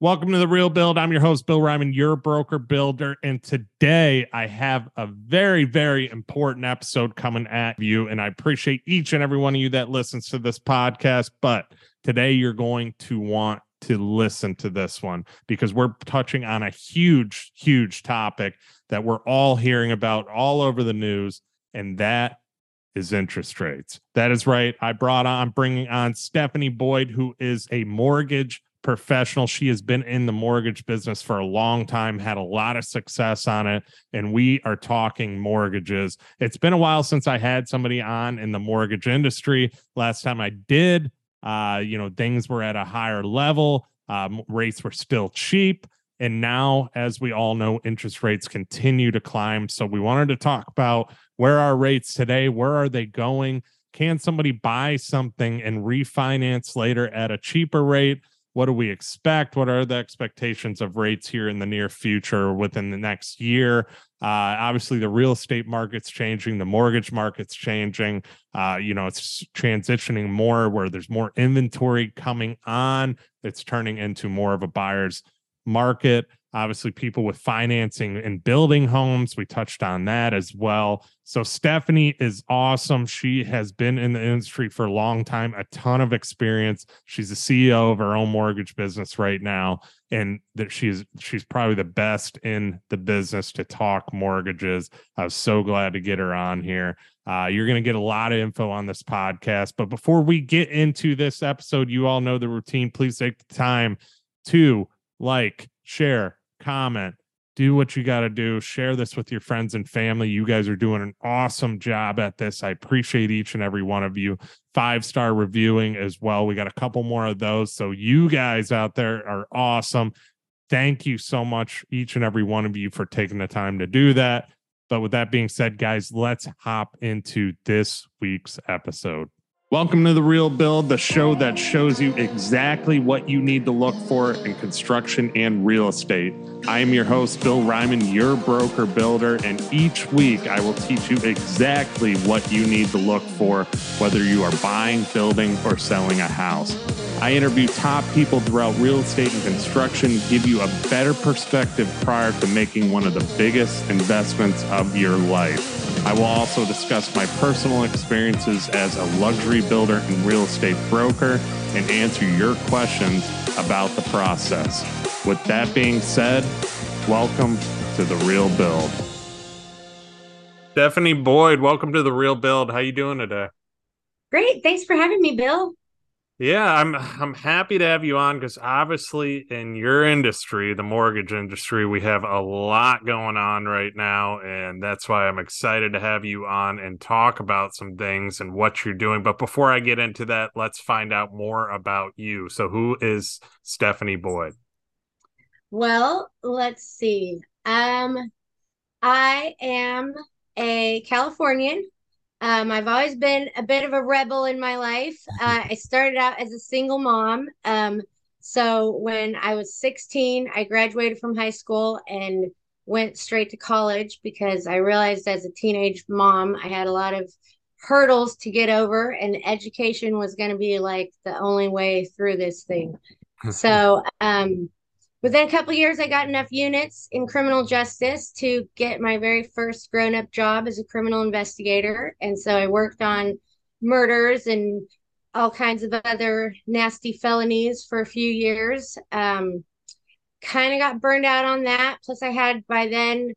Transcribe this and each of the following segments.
Welcome to the Real Build. I'm your host, Bill Ryman, your broker builder. And today I have a very, very important episode coming at you. And I appreciate each and every one of you that listens to this podcast. But today you're going to want to listen to this one because we're touching on a huge, huge topic that we're all hearing about all over the news. And that is interest rates. That is right. I brought on, bringing on Stefani Boyd, who is a mortgage professional. She has been in the mortgage business for a long time, had a lot of success on it. And we are talking mortgages. It's been a while since I had somebody on in the mortgage industry. Last time I did, uh, you know, things were at a higher level, um, rates were still cheap. And now, as we all know, interest rates continue to climb. So we wanted to talk about where are rates today? Where are they going? Can somebody buy something and refinance later at a cheaper rate? What do we expect? What are the expectations of rates here in the near future within the next year? Uh, obviously, the real estate market's changing, the mortgage market's changing. Uh, you know, it's transitioning more where there's more inventory coming on. It's turning into more of a buyer's market obviously people with financing and building homes we touched on that as well so stefani is awesome. She has been in the industry for a long time a ton of experience. She's the ceo of her own mortgage business right now and that she's she's probably the best in the business to talk mortgages. I was so glad to get her on here. Uh, you're going to get a lot of info on this podcast but before we get into this episode you all know the routine. Please take the time to like share comment, do what you got to do. Share this with your friends and family. You guys are doing an awesome job at this. I appreciate each and every one of you. Five star reviewing as well. We got a couple more of those. So, you guys out there are awesome. Thank you so much, each and every one of you, for taking the time to do that. But with that being said, guys, let's hop into this week's episode. Welcome to The Real Build, the show that shows you exactly what you need to look for in construction and real estate. I am your host, Bill Ryman, your broker builder, and each week I will teach you exactly what you need to look for, whether you are buying, building, or selling a house. I interview top people throughout real estate and construction, give you a better perspective prior to making one of the biggest investments of your life. I will also discuss my personal experiences as a luxury builder and real estate broker and answer your questions about the process. With that being said, welcome to the Real Build. Stefani Boyd, welcome to the Real Build. How you doing today? Great. Thanks for having me, Bill. Yeah, I'm I'm happy to have you on because obviously in your industry, the mortgage industry, we have a lot going on right now, and that's why I'm excited to have you on and talk about some things and what you're doing. But before I get into that, let's find out more about you. So, who is Stefani Boyd? Well, let's see. Um, I am a Californian um, I've always been a bit of a rebel in my life. Uh, I started out as a single mom. Um, so when I was 16, I graduated from high school and went straight to college because I realized as a teenage mom, I had a lot of hurdles to get over, and education was going to be like the only way through this thing. so, um, Within a couple years, I got enough units in criminal justice to get my very first grown up job as a criminal investigator. And so I worked on murders and all kinds of other nasty felonies for a few years. Um, kind of got burned out on that. Plus, I had by then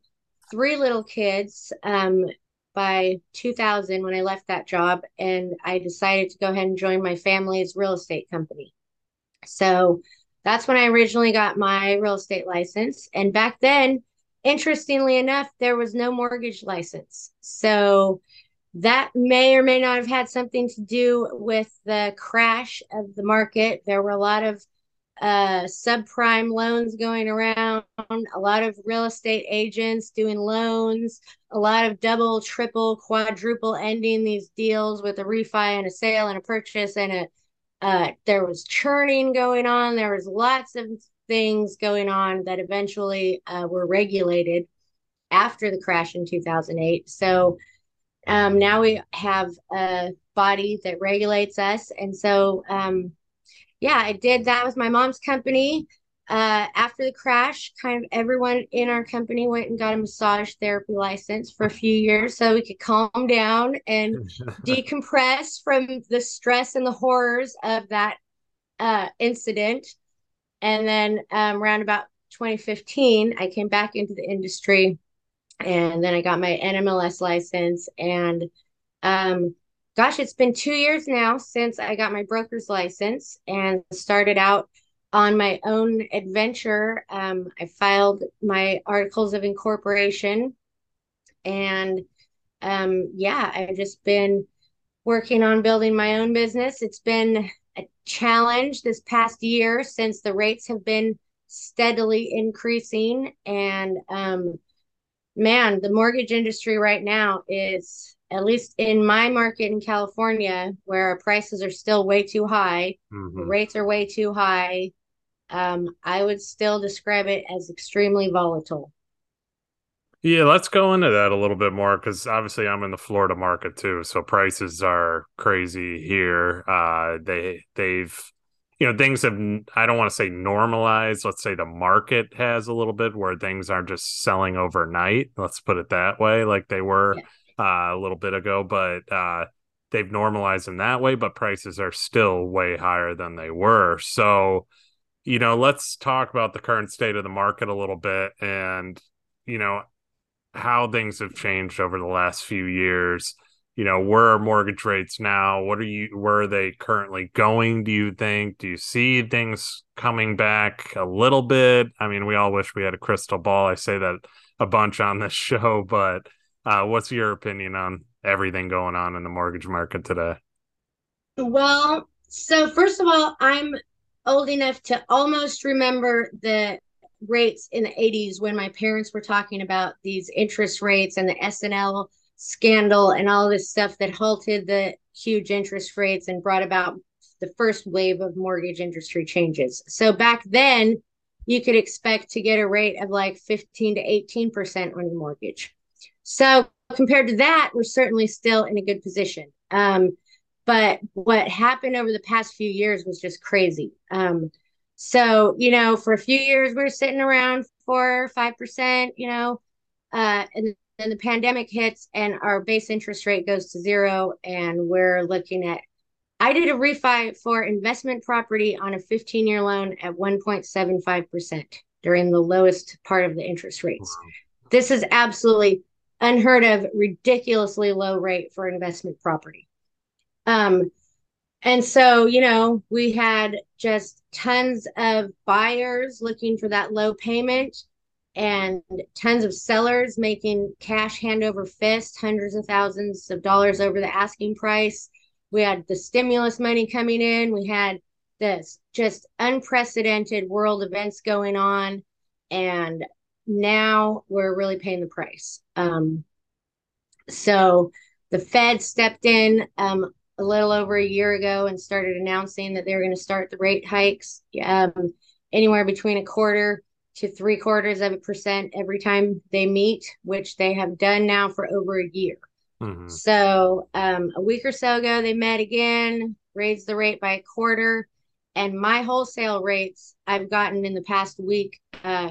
three little kids um, by 2000 when I left that job. And I decided to go ahead and join my family's real estate company. So, that's when I originally got my real estate license. And back then, interestingly enough, there was no mortgage license. So that may or may not have had something to do with the crash of the market. There were a lot of uh, subprime loans going around, a lot of real estate agents doing loans, a lot of double, triple, quadruple ending these deals with a refi and a sale and a purchase and a uh, there was churning going on. There was lots of things going on that eventually uh, were regulated after the crash in 2008. So um, now we have a body that regulates us. And so, um, yeah, I did that with my mom's company. Uh, after the crash, kind of everyone in our company went and got a massage therapy license for a few years so we could calm down and decompress from the stress and the horrors of that uh, incident. And then um, around about 2015, I came back into the industry and then I got my NMLS license. And um, gosh, it's been two years now since I got my broker's license and started out on my own adventure. Um, I filed my articles of incorporation and um, yeah, I've just been working on building my own business. It's been a challenge this past year since the rates have been steadily increasing. And um, man, the mortgage industry right now is, at least in my market in California, where prices are still way too high, mm-hmm. rates are way too high. Um, I would still describe it as extremely volatile. Yeah, let's go into that a little bit more because obviously I'm in the Florida market too, so prices are crazy here. Uh, they they've you know things have I don't want to say normalized. Let's say the market has a little bit where things aren't just selling overnight. Let's put it that way, like they were yeah. uh, a little bit ago, but uh, they've normalized in that way. But prices are still way higher than they were. So you know, let's talk about the current state of the market a little bit and you know how things have changed over the last few years. You know where are mortgage rates now? What are you where are they currently going do you think? Do you see things coming back a little bit? I mean we all wish we had a crystal ball. I say that a bunch on this show but uh, what's your opinion on everything going on in the mortgage market today? Well so first of all i'm old enough to almost remember the rates in the 80s when my parents were talking about these interest rates and the S&L scandal and all this stuff that halted the huge interest rates and brought about the first wave of mortgage industry changes. So back then, you could expect to get a rate of like 15 to 18% on your mortgage. So compared to that, we're certainly still in a good position. Um, but what happened over the past few years was just crazy. Um, so, you know, for a few years, we are sitting around four, or 5%, you know, uh, and then the pandemic hits and our base interest rate goes to zero. And we're looking at, I did a refi for investment property on a 15 year loan at 1.75% during the lowest part of the interest rates. This is absolutely unheard of, ridiculously low rate for investment property. Um, and so, you know, we had just tons of buyers looking for that low payment and tons of sellers making cash hand over fist, hundreds of thousands of dollars over the asking price. We had the stimulus money coming in. We had this just unprecedented world events going on. And now we're really paying the price. Um, so the Fed stepped in um, a little over a year ago and started announcing that they were going to start the rate hikes um, anywhere between a quarter to three quarters of a percent every time they meet, which they have done now for over a year. Mm-hmm. So um, a week or so ago, they met again, raised the rate by a quarter. And my wholesale rates, I've gotten in the past week uh,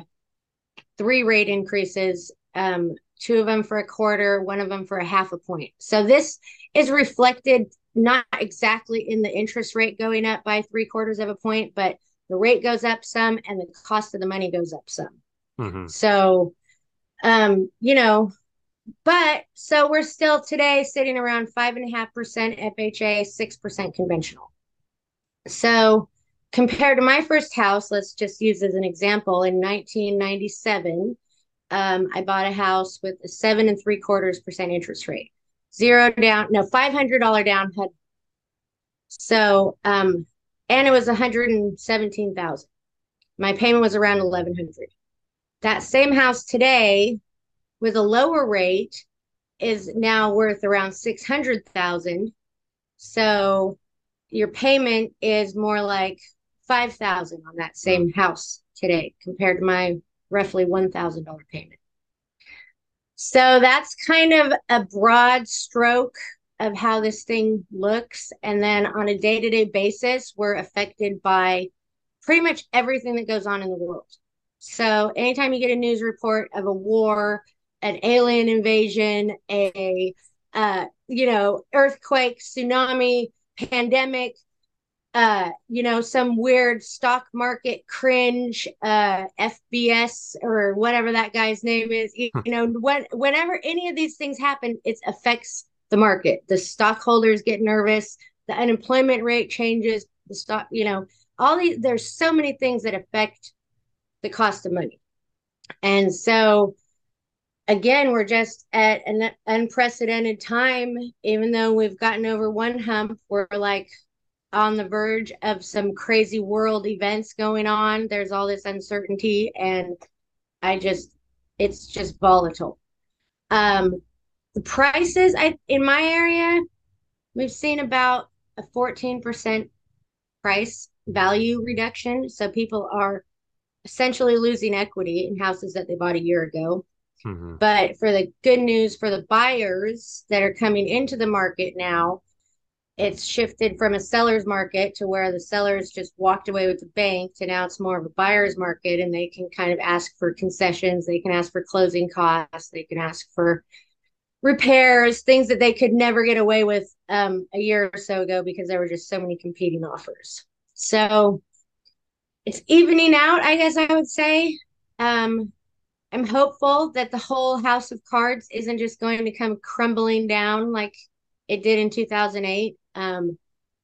three rate increases, um, two of them for a quarter, one of them for a half a point. So this is reflected not exactly in the interest rate going up by three quarters of a point, but the rate goes up some and the cost of the money goes up some. Mm-hmm. So, um, you know, but so we're still today sitting around five and a half percent FHA, six percent conventional. So, compared to my first house, let's just use as an example. In 1997, um, I bought a house with a seven and three quarters percent interest rate zero down, no, $500 down. So, um, and it was 117,000. My payment was around 1100. That same house today with a lower rate is now worth around 600,000. So your payment is more like 5,000 on that same house today compared to my roughly $1,000 payment. So that's kind of a broad stroke of how this thing looks. And then on a day to day basis, we're affected by pretty much everything that goes on in the world. So anytime you get a news report of a war, an alien invasion, a uh, you know, earthquake, tsunami, pandemic, uh, you know, some weird stock market cringe, uh, FBS or whatever that guy's name is. You, you know, when whenever any of these things happen, it affects the market. The stockholders get nervous. The unemployment rate changes. The stock, you know, all these. There's so many things that affect the cost of money, and so again, we're just at an unprecedented time. Even though we've gotten over one hump, we're like on the verge of some crazy world events going on. There's all this uncertainty, and I just, it's just volatile. Um, the prices I in my area, we've seen about a 14% price value reduction. So people are essentially losing equity in houses that they bought a year ago. Mm-hmm. But for the good news for the buyers that are coming into the market now, it's shifted from a seller's market to where the sellers just walked away with the bank to now it's more of a buyer's market and they can kind of ask for concessions. They can ask for closing costs. They can ask for repairs, things that they could never get away with um, a year or so ago because there were just so many competing offers. So it's evening out, I guess I would say. Um, I'm hopeful that the whole house of cards isn't just going to come crumbling down like it did in 2008. Um,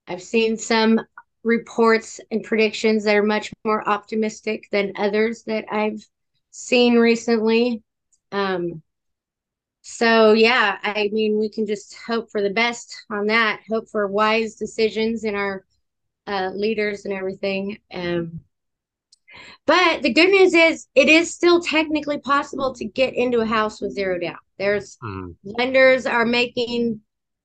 I've seen some reports and predictions that are much more optimistic than others that I've seen recently. Um, so yeah, I mean, we can just hope for the best on that. Hope for wise decisions in our uh, leaders and everything. Um, but the good news is, it is still technically possible to get into a house with zero down. There's mm. lenders are making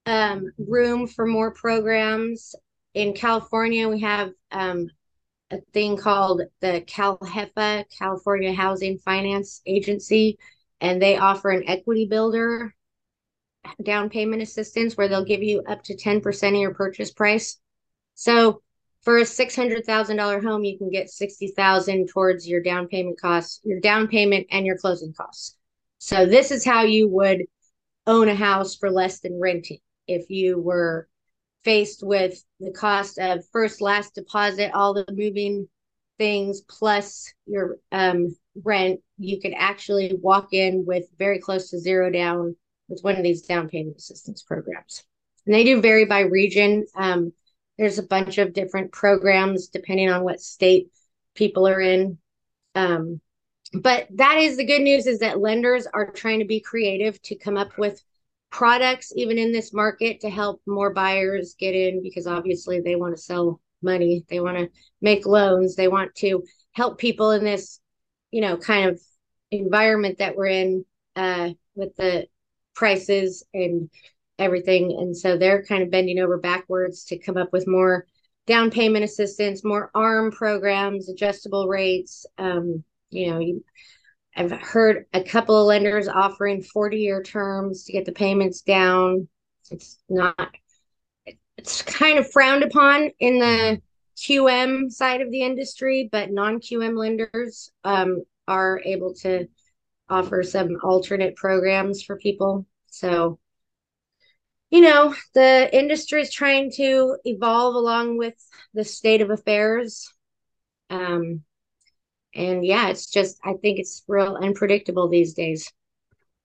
um, room for more programs. In California, we have um, a thing called the CalHFA, California Housing Finance Agency, and they offer an equity builder down payment assistance where they'll give you up to 10% of your purchase price. So for a $600,000 home, you can get 60,000 towards your down payment costs, your down payment and your closing costs. So this is how you would own a house for less than renting if you were faced with the cost of first last deposit all the moving things plus your um, rent you could actually walk in with very close to zero down with one of these down payment assistance programs. And they do vary by region. Um, there's a bunch of different programs depending on what state people are in. Um, but that is the good news is that lenders are trying to be creative to come up with products even in this market to help more buyers get in because obviously they want to sell money. They want to make loans. They want to help people in this you know kind of environment that we're in uh, with the prices and everything. And so they're kind of bending over backwards to come up with more down payment assistance more arm programs adjustable rates. Um, you know you I've heard a couple of lenders offering 40 year terms to get the payments down. It's not, it's kind of frowned upon in the QM side of the industry, but non QM lenders um, are able to offer some alternate programs for people. So, you know, the industry is trying to evolve along with the state of affairs. Um, and yeah, it's just I think it's real unpredictable these days.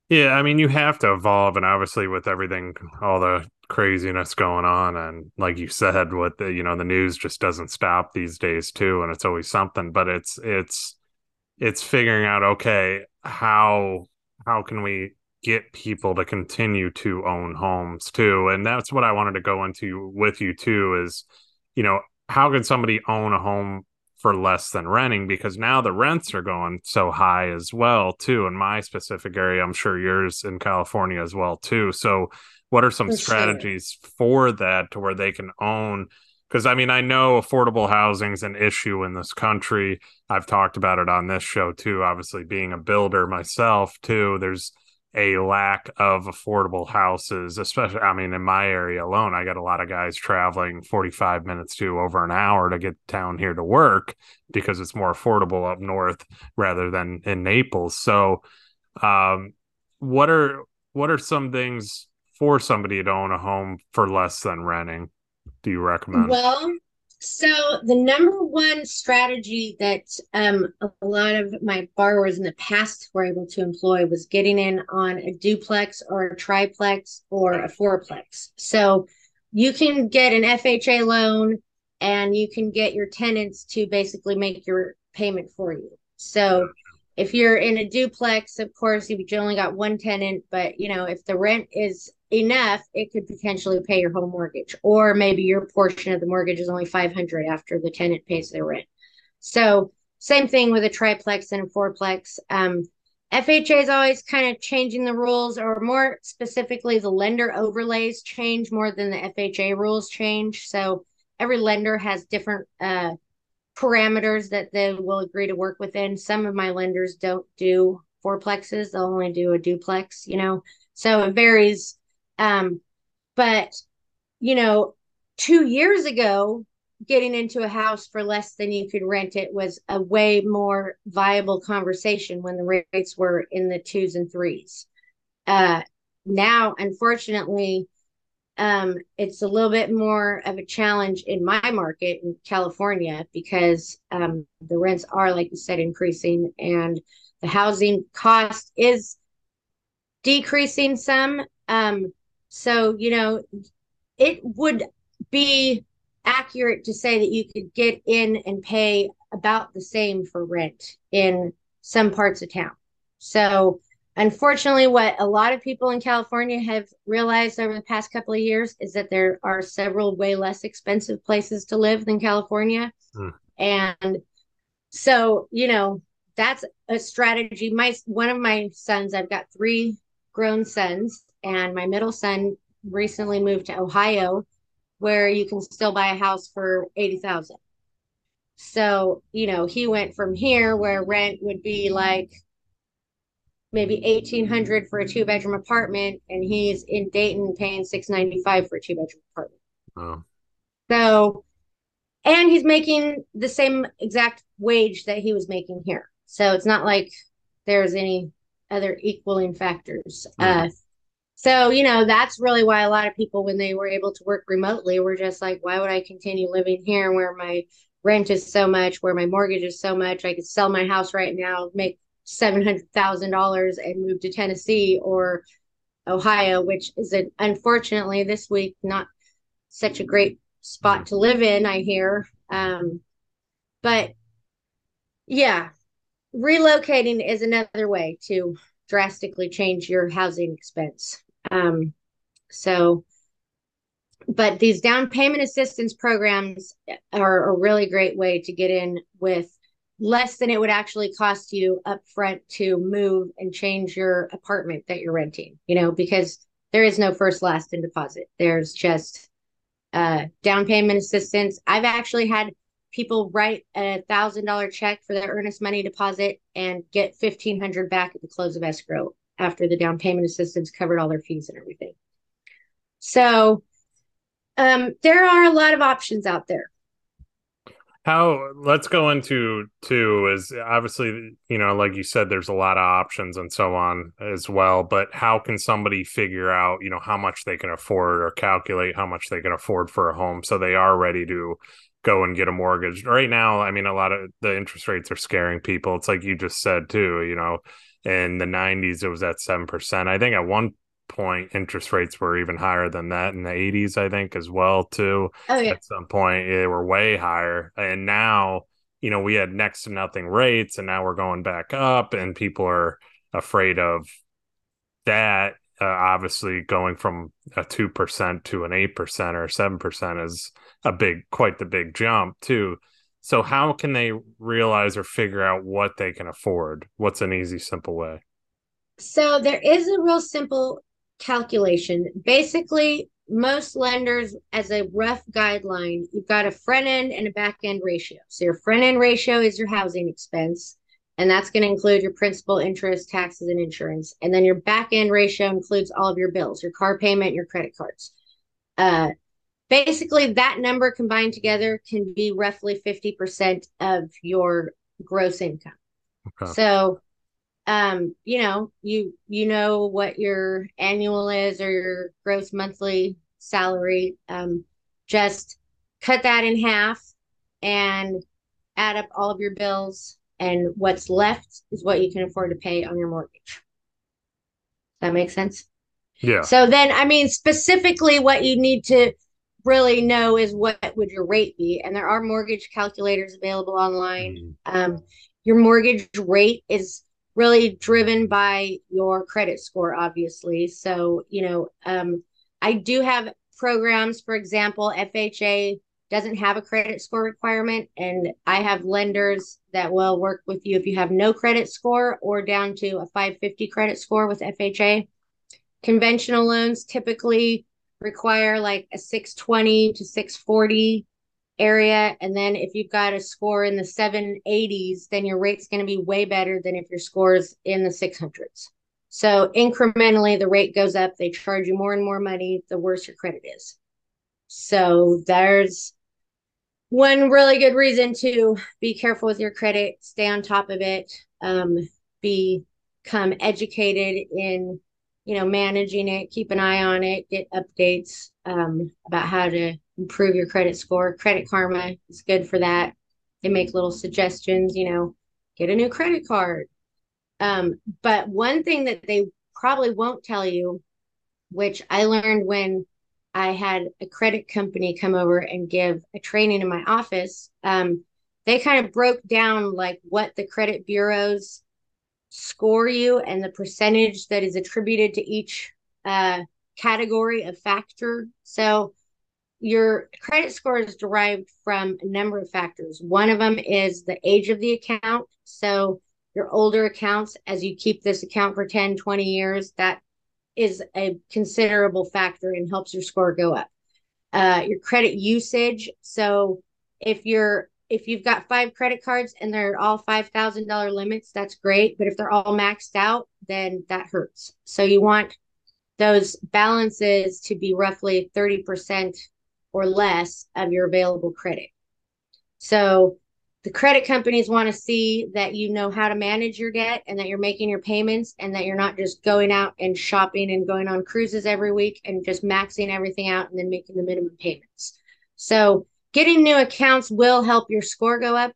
Yeah, I mean, you have to evolve, and obviously, with everything, all the craziness going on, and like you said, what the you know the news just doesn't stop these days too, and it's always something. But it's it's it's figuring out okay how how can we get people to continue to own homes too, and that's what I wanted to go into with you too. Is you know how can somebody own a home for less than renting because now the rents are going so high as well too in my specific area. I'm sure yours in california as well too. So what are some for strategies sure. for that to where they can own? Because i mean i know affordable housing is an issue in this country. I've talked about it on this show too obviously being a builder myself too. There's a lack of affordable houses, especially, I mean, in my area alone, I got a lot of guys traveling 45 minutes to over an hour to get down here to work because it's more affordable up north rather than in Naples. So, um, what are what are some things for somebody to own a home for less than renting? Do you recommend? Well, so the number one strategy that um, a lot of my borrowers in the past were able to employ was getting in on a duplex or a triplex or a fourplex. So you can get an FHA loan and you can get your tenants to basically make your payment for you. So if you're in a duplex, of course, you've only got one tenant, but you know, if the rent is enough, it could potentially pay your home mortgage, or maybe your portion of the mortgage is only 500 after the tenant pays their rent. So, same thing with a triplex and a fourplex. Um, FHA is always kind of changing the rules, or more specifically, the lender overlays change more than the FHA rules change. So, every lender has different uh, parameters that they will agree to work within. Some of my lenders don't do fourplexes, they'll only do a duplex, you know. So it varies. Um, but you know, two years ago, getting into a house for less than you could rent it was a way more viable conversation when the rates were in the twos and threes. Uh, now, unfortunately, um, it's a little bit more of a challenge in my market in California because um, the rents are, like you said, increasing and the housing cost is decreasing some. Um, so, you know, it would be accurate to say that you could get in and pay about the same for rent in some parts of town. So, Unfortunately, what a lot of people in California have realized over the past couple of years is that there are several way less expensive places to live than California. Hmm. And so, you know, that's a strategy. My one of my sons, I've got three grown sons, and my middle son recently moved to Ohio, where you can still buy a house for eighty thousand. So, you know, he went from here where rent would be like maybe 1800 for a two bedroom apartment and he's in Dayton paying 695 for a two bedroom apartment. Oh. So and he's making the same exact wage that he was making here. So it's not like there's any other equaling factors. Mm. Uh, so, you know, that's really why a lot of people, when they were able to work remotely, were just like, why would I continue living here where my rent is so much, where my mortgage is so much? I could sell my house right now, make seven hundred thousand dollars and move to Tennessee or Ohio, which is a, unfortunately this week not such a great spot to live in. I hear, um, but yeah, relocating is another way to drastically change your housing expense. Um, so, but these down payment assistance programs are a really great way to get in with less than it would actually cost you up front to move and change your apartment that you're renting, you know, because there is no first, last, and deposit. There's just uh, down payment assistance. I've actually had people write a thousand dollar check for their earnest money deposit and get fifteen hundred back at the close of escrow after the down payment assistance covered all their fees and everything. So um, there are a lot of options out there. How let's go into two is obviously you know like you said there's a lot of options and so on as well but how can somebody figure out you know how much they can afford or calculate how much they can afford for a home so they are ready to go and get a mortgage? Right now i mean a lot of the interest rates are scaring people. It's like you just said too you know in the 90s it was at 7% i think at one point interest rates were even higher than that in the 80s i think as well too. Oh, yeah. at some point they were way higher. And now you know we had next to nothing rates and now we're going back up and people are afraid of that. Uh, obviously going from a 2% to an 8% or 7% is a big quite the big jump too so how can they realize or figure out what they can afford what's an easy simple way so there is a real simple calculation. Basically, most lenders, as a rough guideline, you've got a front end and a back end ratio. So your front end ratio is your housing expense. and that's going to include your principal, interest, taxes, and insurance. And then your back end ratio includes all of your bills, your car payment, your credit cards. Uh, basically, that number combined together can be roughly 50% of your gross income. Okay. So, um, you know, you you know what your annual is or your gross monthly salary. Um, just cut that in half and add up all of your bills and what's left is what you can afford to pay on your mortgage. Does that make sense? Yeah. So then, I mean, specifically, what you need to really know is what would your rate be, and there are mortgage calculators available online. Mm-hmm. Um, your mortgage rate is really driven by your credit score, obviously. So you know, um, I do have programs, for example, FHA doesn't have a credit score requirement. And I have lenders that will work with you if you have no credit score or down to a 550 credit score with FHA. Conventional loans typically require like a 620 to 640 area. And then if you've got a score in the 780s, then your rate's going to be way better than if your score is in the 600s. So incrementally, the rate goes up. They charge you more and more money the worse your credit is. So there's one really good reason to be careful with your credit, stay on top of it, um, become educated in, you know, managing it, keep an eye on it, get updates um, about how to improve your credit score. Credit Karma is good for that. They make little suggestions, you know, get a new credit card. Um, but one thing that they probably won't tell you, which I learned when I had a credit company come over and give a training in my office. Um, they kind of broke down like what the credit bureaus score you and the percentage that is attributed to each uh, category of factor. So your credit score is derived from a number of factors. One of them is the age of the account. So your older accounts, as you keep this account for 10, 20 years, that is a considerable factor and helps your score go up. Uh, your credit usage. So if you're if you've got five credit cards and they're all five thousand dollar limits, that's great. But if they're all maxed out, then that hurts. So you want those balances to be roughly 30% or less of your available credit. So the credit companies want to see that you know how to manage your debt and that you're making your payments and that you're not just going out and shopping and going on cruises every week and just maxing everything out and then making the minimum payments. So, getting new accounts will help your score go up,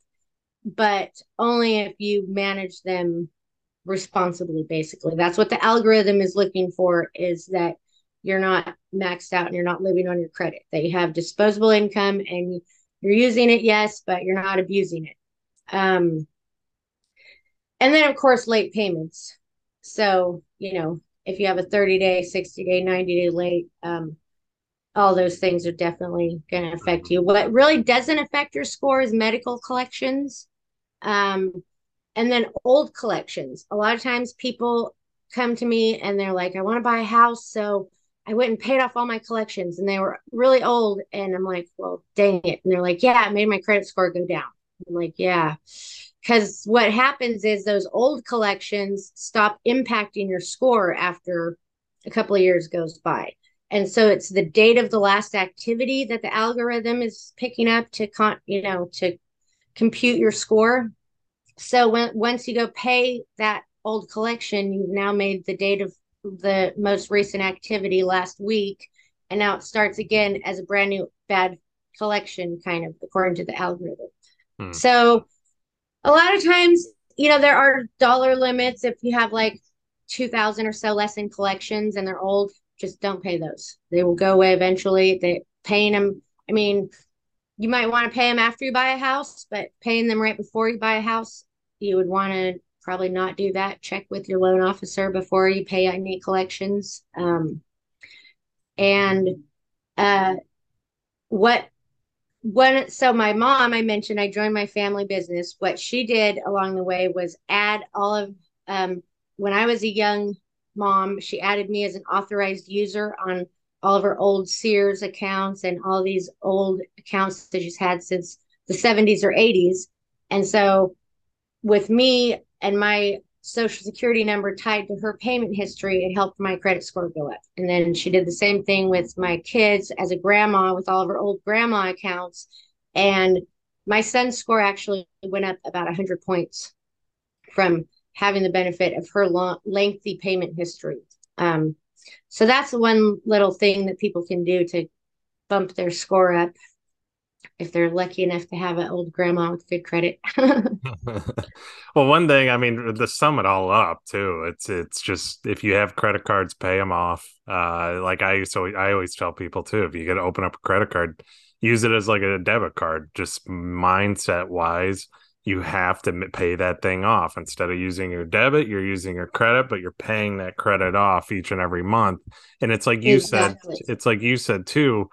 but only if you manage them responsibly basically. That's what the algorithm is looking for is that you're not maxed out and you're not living on your credit, that you have disposable income and you're using it, yes, but you're not abusing it. Um, and then, of course, late payments. So, you know, if you have a 30 day, 60 day, 90 day late, um, all those things are definitely going to affect you. What really doesn't affect your score is medical collections. Um, and then old collections. A lot of times people come to me and they're like, I want to buy a house. So I went and paid off all my collections and they were really old. And I'm like, well, dang it. And they're like, yeah, it made my credit score go down. I'm like, yeah. Because what happens is those old collections stop impacting your score after a couple of years goes by. And so it's the date of the last activity that the algorithm is picking up to con, you know, to compute your score. So when once you go pay that old collection, you've now made the date of the most recent activity last week, and now it starts again as a brand new bad collection, kind of according to the algorithm. Hmm. So, a lot of times, you know, there are dollar limits if you have like 2000 or so less in collections and they're old just don't pay those they will go away eventually they paying them i mean you might want to pay them after you buy a house but paying them right before you buy a house you would want to probably not do that. Check with your loan officer before you pay any collections. Um, and uh, what when so my mom I mentioned I joined my family business. What she did along the way was add all of um, when I was a young mom, she added me as an authorized user on all of her old Sears accounts and all these old accounts that she's had since the 70s or 80s. And so with me and my social security number tied to her payment history, it helped my credit score go up. And then she did the same thing with my kids as a grandma with all of her old grandma accounts. And my son's score actually went up about 100 points from having the benefit of her long, lengthy payment history. Um, so that's one little thing that people can do to bump their score up if they're lucky enough to have an old grandma with good credit. well, one thing, I mean, to sum it all up too, it's it's just if you have credit cards, pay them off. Uh, like I to, I always tell people too, if you get to open up a credit card, use it as like a debit card. Just mindset wise, you have to pay that thing off instead of using your debit. You're using your credit, but you're paying that credit off each and every month. And it's like you exactly. said, it's like you said too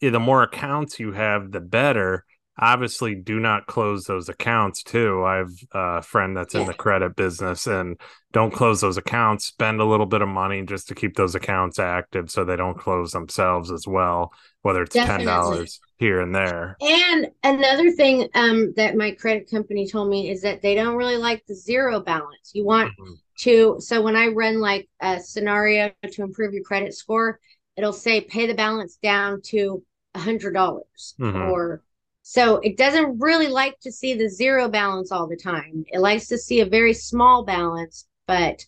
eh, the more accounts you have, the better. Obviously, do not close those accounts too. I have a friend that's in the credit business and don't close those accounts. Spend a little bit of money just to keep those accounts active so they don't close themselves as well, whether it's ten dollars here and there. And another thing um, that my credit company told me is that they don't really like the zero balance. You want mm-hmm. to so when I run like a scenario to improve your credit score, it'll say pay the balance down to a hundred dollars mm-hmm. or so it doesn't really like to see the zero balance all the time. It likes to see a very small balance, but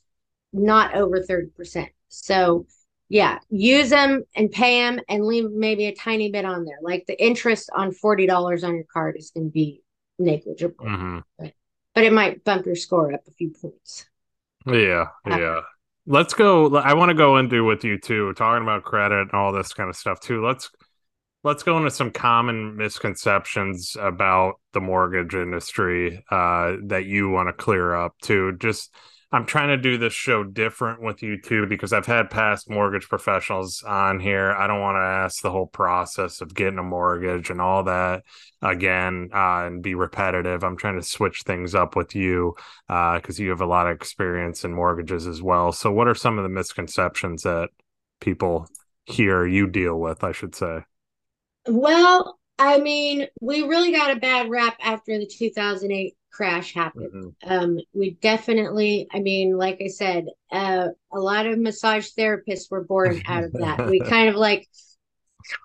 not over 30%. So yeah, use them and pay them and leave maybe a tiny bit on there. Like the interest on $40 on your card is going to be negligible, mm-hmm. but, but it might bump your score up a few points. Yeah. Uh, yeah. Let's go. I want to go into with you too, talking about credit and all this kind of stuff too. Let's let's go into some common misconceptions about the mortgage industry uh, that you want to clear up too. Just I'm trying to do this show different with you too because I've had past mortgage professionals on here. I don't want to ask the whole process of getting a mortgage and all that again uh, and be repetitive. I'm trying to switch things up with you because uh, you have a lot of experience in mortgages as well. So, what are some of the misconceptions that people here you deal with? I should say. Well, I mean, we really got a bad rap after the 2008 crash happened. Mm-hmm. Um, we definitely, I mean, like I said, uh, a lot of massage therapists were born out of that. we kind of like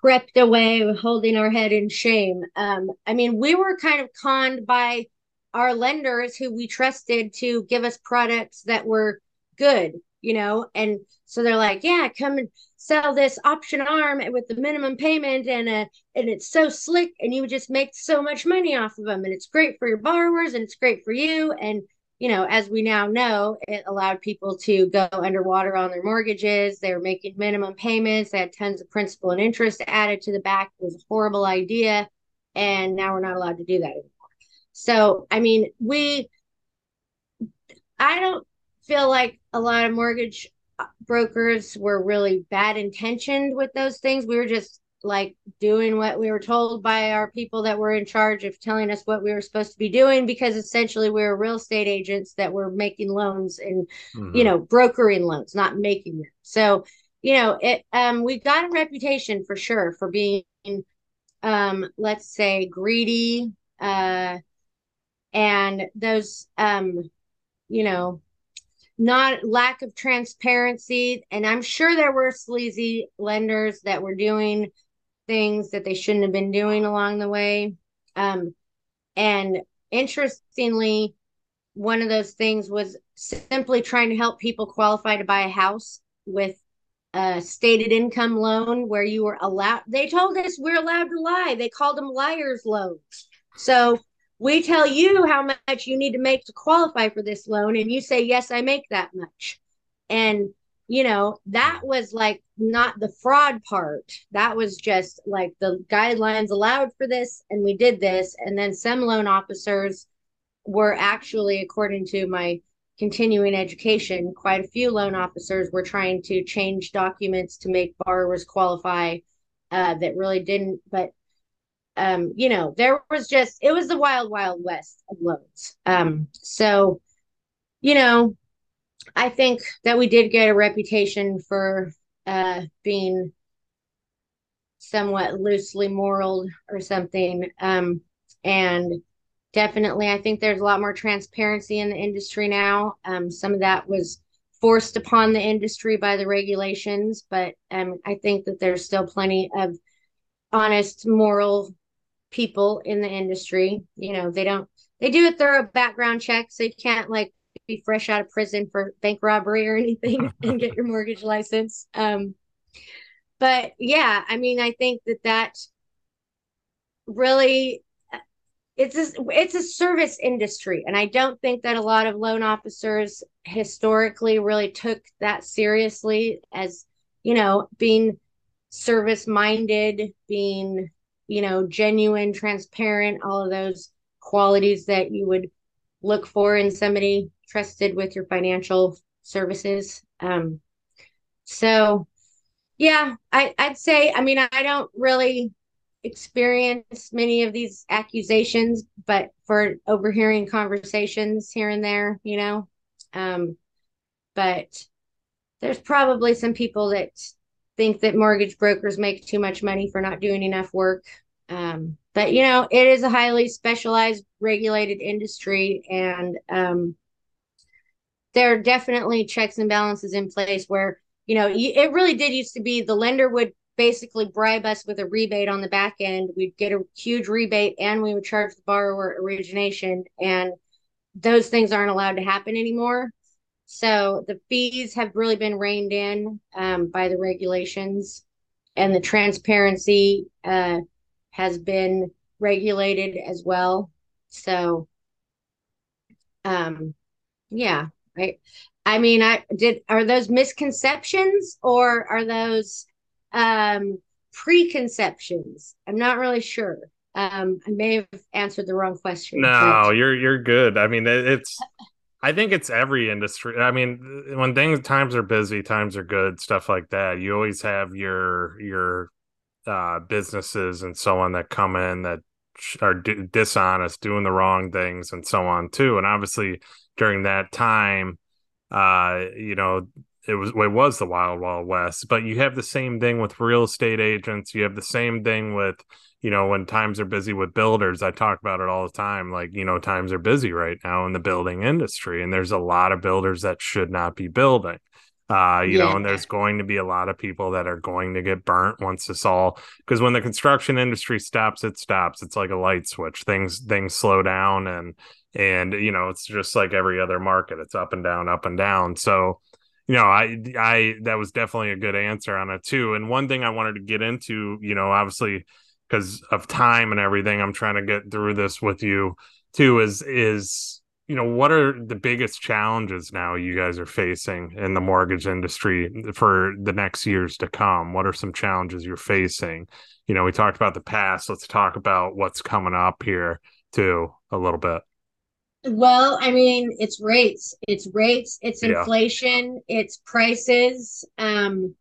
crept away, holding our head in shame. Um, I mean, we were kind of conned by our lenders who we trusted to give us products that were good, you know, and so they're like, yeah, come and sell this option arm with the minimum payment and uh and it's so slick and you just make so much money off of them and it's great for your borrowers and it's great for you and you know as we now know it allowed people to go underwater on their mortgages. They were making minimum payments. They had tons of principal and interest added to the back. It was a horrible idea and now we're not allowed to do that anymore. So i mean we i don't feel like a lot of mortgage brokers were really bad intentioned with those things. We were just like doing what we were told by our people that were in charge of telling us what we were supposed to be doing because essentially we were real estate agents that were making loans and mm-hmm. you know brokering loans not making them so you know it um we got a reputation for sure for being um let's say greedy uh and those um you know not lack of transparency. And I'm sure there were sleazy lenders that were doing things that they shouldn't have been doing along the way. Um, and interestingly, one of those things was simply trying to help people qualify to buy a house with a stated income loan where you were allowed they told us we're allowed to lie they called them liars loans so we tell you how much you need to make to qualify for this loan and you say yes i make that much. And you know that was like not the fraud part. That was just like the guidelines allowed for this and we did this and then some loan officers were actually according to my continuing education quite a few loan officers were trying to change documents to make borrowers qualify uh, that really didn't but um, you know, there was just it was the wild, wild west of loans. Um, so, you know, I think that we did get a reputation for uh being somewhat loosely moral or something. Um, and definitely. I think there's a lot more transparency in the industry now. Um, some of that was forced upon the industry by the regulations, but um, I think that there's still plenty of honest, moral people in the industry. You know, they don't they do a thorough background check, so you can't like be fresh out of prison for bank robbery or anything and get your mortgage license. Um, but yeah, I mean, I think that that really it's a, it's a service industry and i don't think that a lot of loan officers historically really took that seriously as you know being service minded being you know genuine transparent all of those qualities that you would look for in somebody trusted with your financial services um so yeah i i'd say i mean i don't really experience many of these accusations, but for overhearing conversations here and there, you know. Um, but there's probably some people that think that mortgage brokers make too much money for not doing enough work. Um, but you know, it is a highly specialized, regulated industry, and um, there are definitely checks and balances in place where you know it really did used to be the lender would basically bribe us with a rebate on the back end. We'd get a huge rebate and we would charge the borrower origination. And those things aren't allowed to happen anymore. So the fees have really been reined in um, by the regulations, and the transparency uh, has been regulated as well. So, um, yeah, right. I mean, I did. Are those misconceptions or are those um, preconceptions. I'm not really sure. Um, I may have answered the wrong question. No, but... you're you're good. I mean, it's. I think it's every industry. I mean, when things times are busy, times are good, stuff like that. You always have your your uh, businesses and so on that come in that are d- dishonest, doing the wrong things, and so on too. And obviously, during that time, uh, you know, it was it was the wild wild west but you have the same thing with real estate agents you have the same thing with you know when times are busy with builders i talk about it all the time like you know times are busy right now in the building industry and there's a lot of builders that should not be building. Uh you yeah. know and there's going to be a lot of people that are going to get burnt once this all because when the construction industry stops it stops. It's like a light switch. Things things slow down and and you know it's just like every other market. It's up and down up and down. So you know, I I that was definitely a good answer on it too. And one thing I wanted to get into, you know, obviously because of time and everything, I'm trying to get through this with you too. Is is you know what are the biggest challenges now you guys are facing in the mortgage industry for the next years to come? What are some challenges you're facing? You know, we talked about the past. Let's talk about what's coming up here too a little bit. Well, I mean, it's rates, it's rates, it's yeah. inflation, it's prices. Um,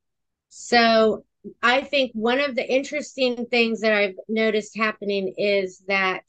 so I think one of the interesting things that I've noticed happening is that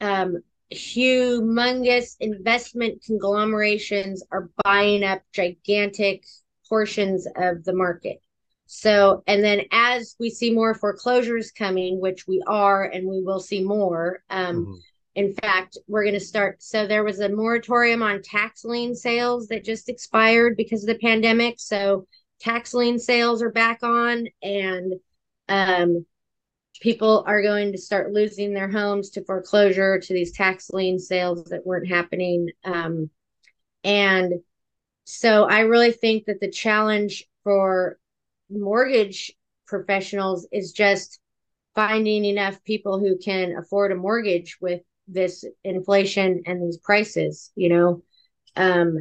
um, humongous investment conglomerations are buying up gigantic portions of the market. So, and then as we see more foreclosures coming, which we are, and we will see more, um, mm-hmm in fact, we're going to start. So there was a moratorium on tax lien sales that just expired because of the pandemic. So tax lien sales are back on, and um, people are going to start losing their homes to foreclosure to these tax lien sales that weren't happening. Um, and so I really think that the challenge for mortgage professionals is just finding enough people who can afford a mortgage with this inflation and these prices, you know. Um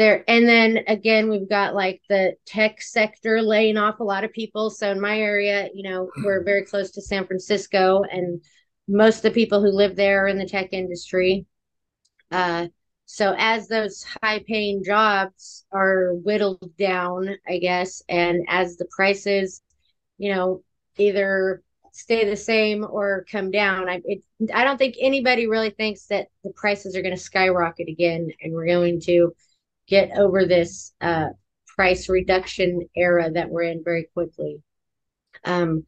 there and then again we've got like the tech sector laying off a lot of people. So in my area, you know, we're very close to San Francisco and most of the people who live there are in the tech industry. Uh so as those high paying jobs are whittled down, I guess, and as the prices, you know, either stay the same or come down. I it, I don't think anybody really thinks that the prices are going to skyrocket again, and we're going to get over this uh, price reduction era that we're in very quickly. Um,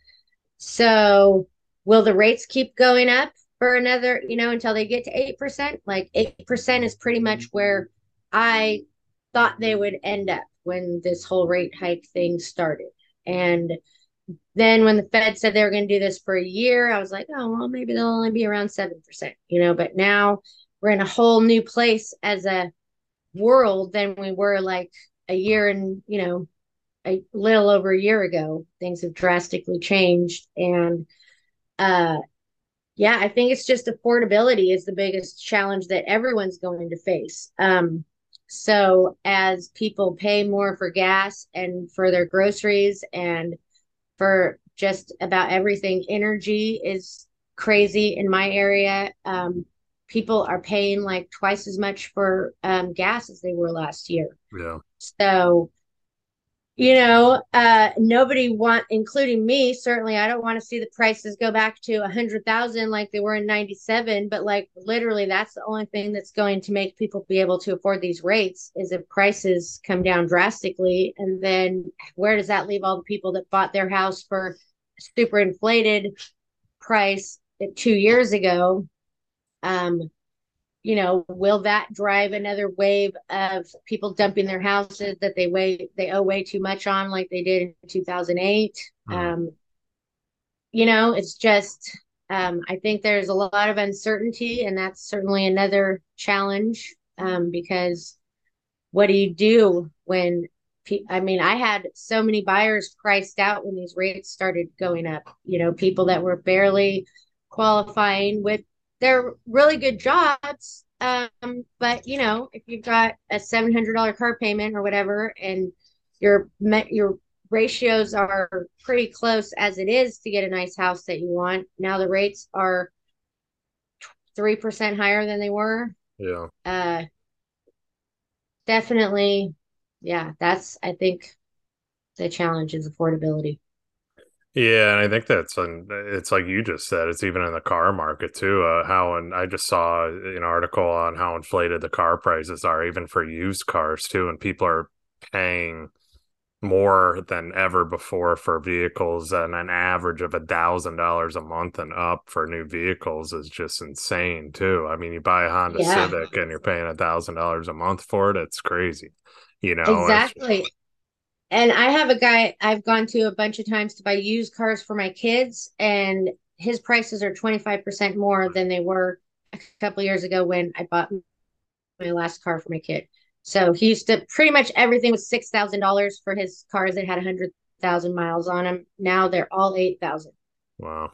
so will the rates keep going up? for another, you know, until they get to 8%. Like 8% is pretty much where I thought they would end up when this whole rate hike thing started. And then when the Fed said they were going to do this for a year, I was like, oh, well, maybe they'll only be around 7%, you know, but now we're in a whole new place as a world than we were like a year and, you know, a little over a year ago. Things have drastically changed. And, uh, yeah, I think it's just affordability is the biggest challenge that everyone's going to face. Um, so as people pay more for gas and for their groceries and for just about everything, energy is crazy in my area. Um, people are paying like twice as much for um, gas as they were last year. Yeah. So you know uh nobody want including me certainly i don't want to see the prices go back to a hundred thousand like they were in 97 but like literally that's the only thing that's going to make people be able to afford these rates is if prices come down drastically and then where does that leave all the people that bought their house for super inflated price two years ago um you know, will that drive another wave of people dumping their houses that they weigh they owe way too much on, like they did in 2008? Mm. Um, you know, it's just um, I think there's a lot of uncertainty, and that's certainly another challenge um, because what do you do when? I mean, I had so many buyers priced out when these rates started going up. You know, people that were barely qualifying with they're really good jobs. Um, but you know, if you've got a seven hundred dollar car payment or whatever, and your your ratios are pretty close as it is to get a nice house that you want. Now the rates are three percent higher than they were. Yeah. Uh, definitely. Yeah, that's I think the challenge is affordability. Yeah, and I think that's and it's like you just said. It's even in the car market too. Uh, how and I just saw an article on how inflated the car prices are, even for used cars too, and people are paying more than ever before for vehicles, and an average of a thousand dollars a month and up for new vehicles is just insane too. I mean, you buy a Honda yeah. Civic and you're paying a thousand dollars a month for it. It's crazy, you know. Exactly and I have a guy I've gone to a bunch of times to buy used cars for my kids, and his prices are 25% more than they were a couple years ago when I bought my last car for my kid. So he used to pretty much everything was six thousand dollars for his cars that had a hundred thousand miles on them. Now they're all eight thousand. Wow.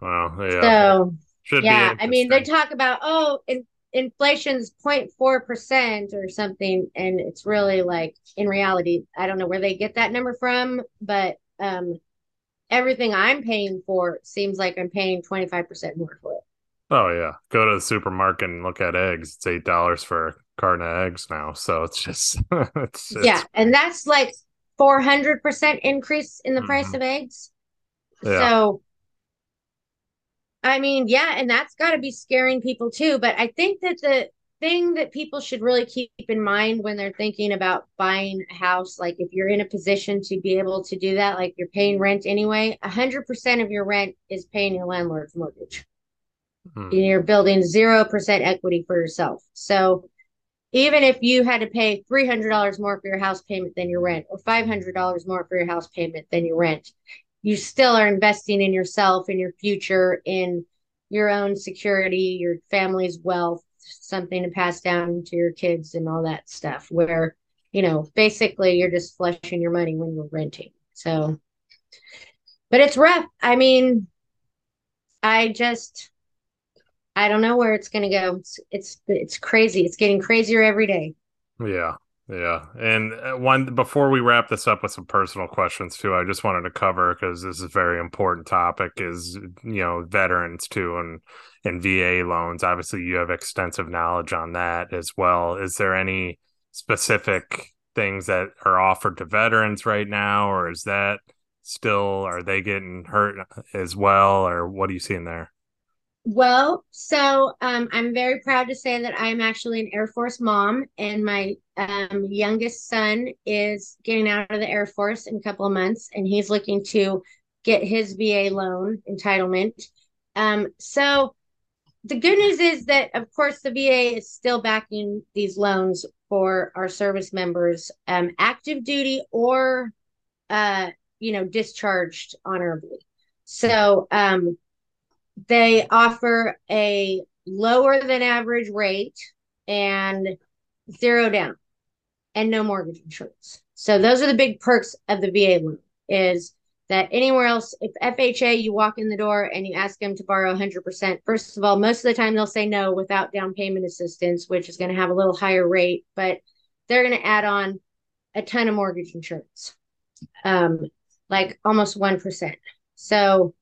Wow. Yeah. So Should yeah, I mean they talk about oh, and inflation's 0.4% or something and it's really like in reality i don't know where they get that number from but um everything i'm paying for seems like i'm paying 25% more for it oh yeah go to the supermarket and look at eggs it's eight dollars for a carton of eggs now so it's just it's, it's, yeah and that's like 400% increase in the mm-hmm. price of eggs yeah. so I mean, yeah, and that's got to be scaring people too. But I think that the thing that people should really keep in mind when they're thinking about buying a house, like if you're in a position to be able to do that, like you're paying rent anyway, 100% of your rent is paying your landlord's mortgage. Hmm. And you're building 0% equity for yourself. So even if you had to pay $300 more for your house payment than your rent or $500 more for your house payment than your rent, you still are investing in yourself in your future in your own security your family's wealth something to pass down to your kids and all that stuff where you know basically you're just flushing your money when you're renting. So but it's rough. I mean i just i don't know where it's going to go. It's, it's it's crazy. It's getting crazier every day. Yeah yeah, and uh, one before we wrap this up with some personal questions too, I just wanted to cover because this is a very important topic. Is you know veterans too and and VA loans. Obviously, you have extensive knowledge on that as well. Is there any specific things that are offered to veterans right now, or is that still are they getting hurt as well, or what are you seeing there? Well, so um, I'm very proud to say that I'm actually an Air Force mom, and my um, youngest son is getting out of the Air Force in a couple of months, and he's looking to get his VA loan entitlement. Um, so the good news is that, of course, the VA is still backing these loans for our service members, um, active duty or, uh, you know, discharged honorably. So um, they offer a lower than average rate and zero down and no mortgage insurance. So those are the big perks of the VA loan is that anywhere else, if FHA, you walk in the door and you ask them to borrow 100%, first of all, most of the time they'll say no without down payment assistance, which is going to have a little higher rate, but they're going to add on a ton of mortgage insurance, um, like almost 1%. So,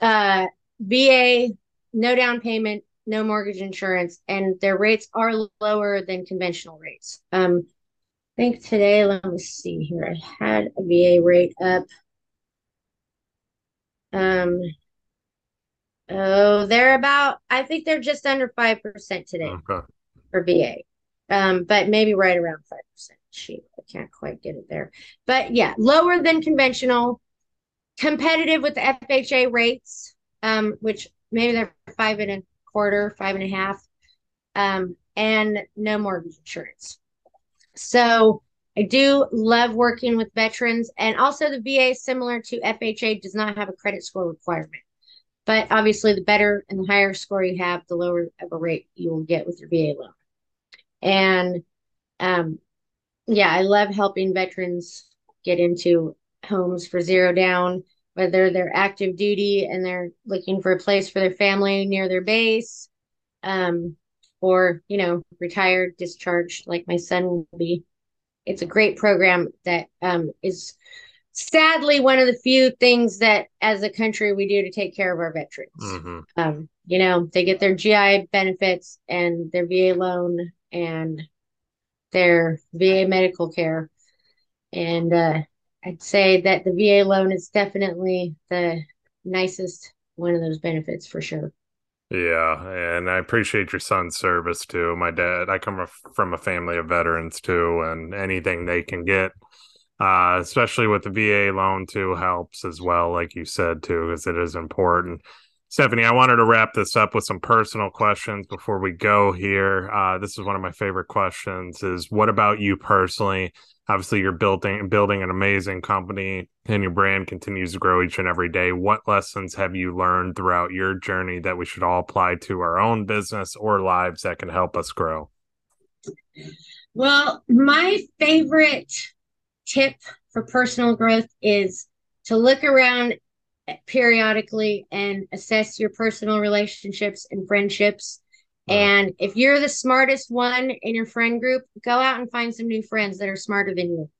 uh, VA, no down payment, no mortgage insurance, and their rates are lower than conventional rates. Um, I think today, let me see here. I had a VA rate up. Um, oh, they're about, I think they're just under 5% today okay. for VA. Um, but maybe right around 5%. Shoot, I can't quite get it there. But yeah, lower than conventional, competitive with the FHA rates, um, which maybe they're five and a quarter, five and a half, um, and no mortgage insurance. So I do love working with veterans, and also the VA, similar to FHA, does not have a credit score requirement. But obviously, the better and the higher score you have, the lower of a rate you will get with your VA loan. And um, yeah, I love helping veterans get into homes for zero down whether they're active duty and they're looking for a place for their family near their base, um, or you know, retired, discharged, like my son will be. It's a great program that um, is sadly one of the few things that as a country we do to take care of our veterans. Mm-hmm. Um, you know, they get their GI benefits and their VA loan and their VA medical care. And uh, I'd say that the VA loan is definitely the nicest one of those benefits for sure. Yeah, and I appreciate your son's service too. My dad, I come from a family of veterans too, and anything they can get, uh, especially with the VA loan too, helps as well, like you said too, because it is important. Stefani, I wanted to wrap this up with some personal questions before we go here. Uh, this is one of my favorite questions: is what about you personally? Obviously you're building building an amazing company and your brand continues to grow each and every day. What lessons have you learned throughout your journey that we should all apply to our own business or lives that can help us grow? Well my favorite tip for personal growth is to look around periodically and assess your personal relationships and friendships and if you're the smartest one in your friend group, go out and find some new friends that are smarter than you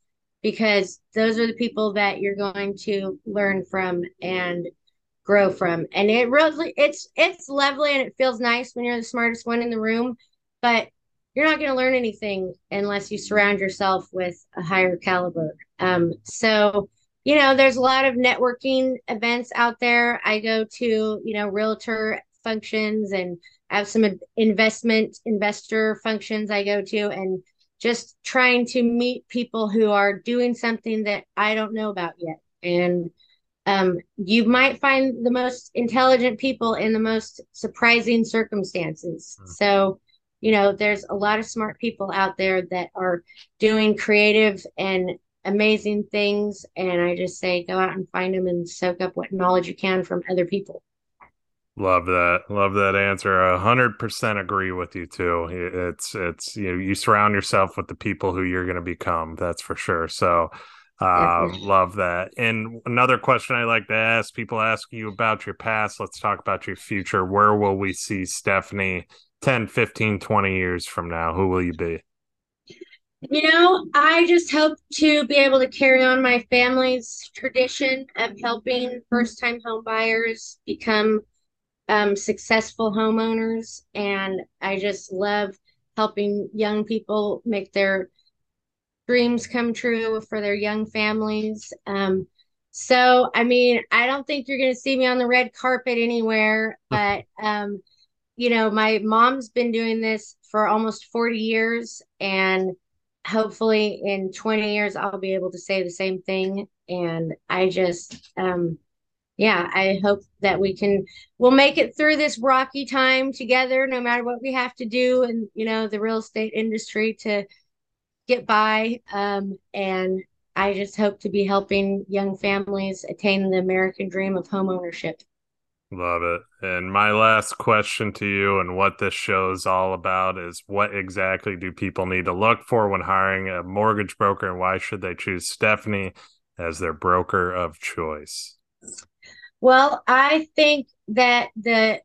because those are the people that you're going to learn from and grow from. And it really it's it's lovely and it feels nice when you're the smartest one in the room, but you're not going to learn anything unless you surround yourself with a higher caliber. Um, so you know, there's a lot of networking events out there. I go to, you know, realtor functions and I have some investment investor functions I go to and just trying to meet people who are doing something that I don't know about yet. And um, you might find the most intelligent people in the most surprising circumstances. Mm-hmm. So, you know, there's a lot of smart people out there that are doing creative and amazing things. And I just say go out and find them and soak up what knowledge you can from other people. Love that. Love that answer. A hundred percent agree with you too. It's it's you know, you surround yourself with the people who you're going to become. That's for sure. So uh, love that. And another question I like to ask people ask you about your past. Let's talk about your future. Where will we see Stefani 10, 15, 20 years from now? Who will you be? You know, I just hope to be able to carry on my family's tradition of helping first time home buyers become um, successful homeowners, and I just love helping young people make their dreams come true for their young families. Um, so, I mean, I don't think you're going to see me on the red carpet anywhere, but um, you know, my mom's been doing this for almost 40 years, and hopefully in 20 years I'll be able to say the same thing. And I just um, yeah, I hope that we can we'll make it through this rocky time together, no matter what we have to do, and you know the real estate industry to get by. Um, and I just hope to be helping young families attain the American dream of home ownership. Love it. And my last question to you and what this show is all about is what exactly do people need to look for when hiring a mortgage broker and why should they choose Stefani as their broker of choice? Well, I think that the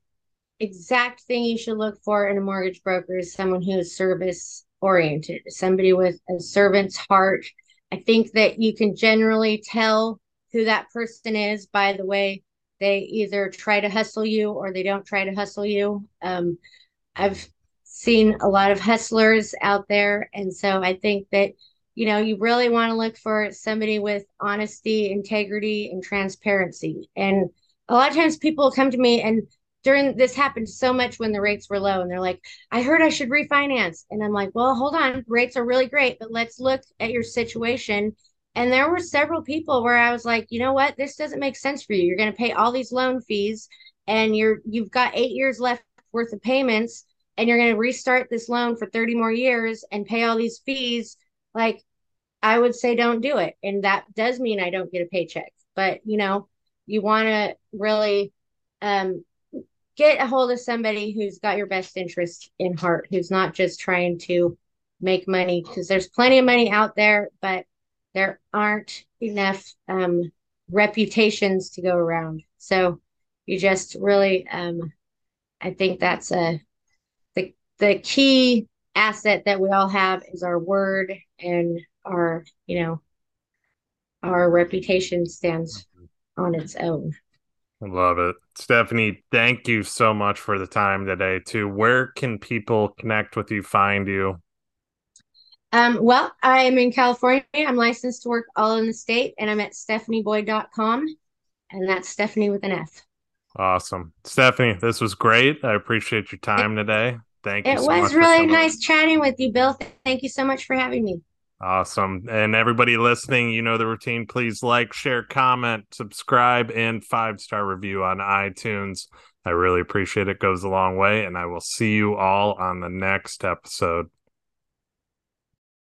exact thing you should look for in a mortgage broker is someone who is service oriented, somebody with a servant's heart. I think that you can generally tell who that person is by the way they either try to hustle you or they don't try to hustle you. Um, I've seen a lot of hustlers out there. And so I think that, you know, you really want to look for somebody with honesty, integrity, and transparency. And a lot of times people come to me and during this happened so much when the rates were low and they're like i heard i should refinance and i'm like well hold on rates are really great but let's look at your situation and there were several people where I was like, you know what, this doesn't make sense for you. You're going to pay all these loan fees, and you're you've got eight years left worth of payments, and you're going to restart this loan for 30 more years and pay all these fees. Like, I would say, don't do it, and that does mean I don't get a paycheck. But you know, you want to really um, get a hold of somebody who's got your best interest in heart, who's not just trying to make money because there's plenty of money out there, but there aren't enough um, reputations to go around. So you just really, um, I think that's a the the key asset that we all have is our word and our you know our reputation stands on its own. I love it. Stefani, thank you so much for the time today too. Where can people connect with you, find you? Um, well, I am in California. I'm licensed to work all in the state, and I'm at stefaniboyd.com, and that's Stefani with an F. Awesome. Stefani, this was great. I appreciate your time today. Thank you. It so was really nice chatting with you, Bill. Thank you so much for having me. Awesome. And everybody listening, you know the routine. Please like, share, comment, subscribe, and five star review on iTunes. I really appreciate it. it. Goes a long way. And I will see you all on the next episode.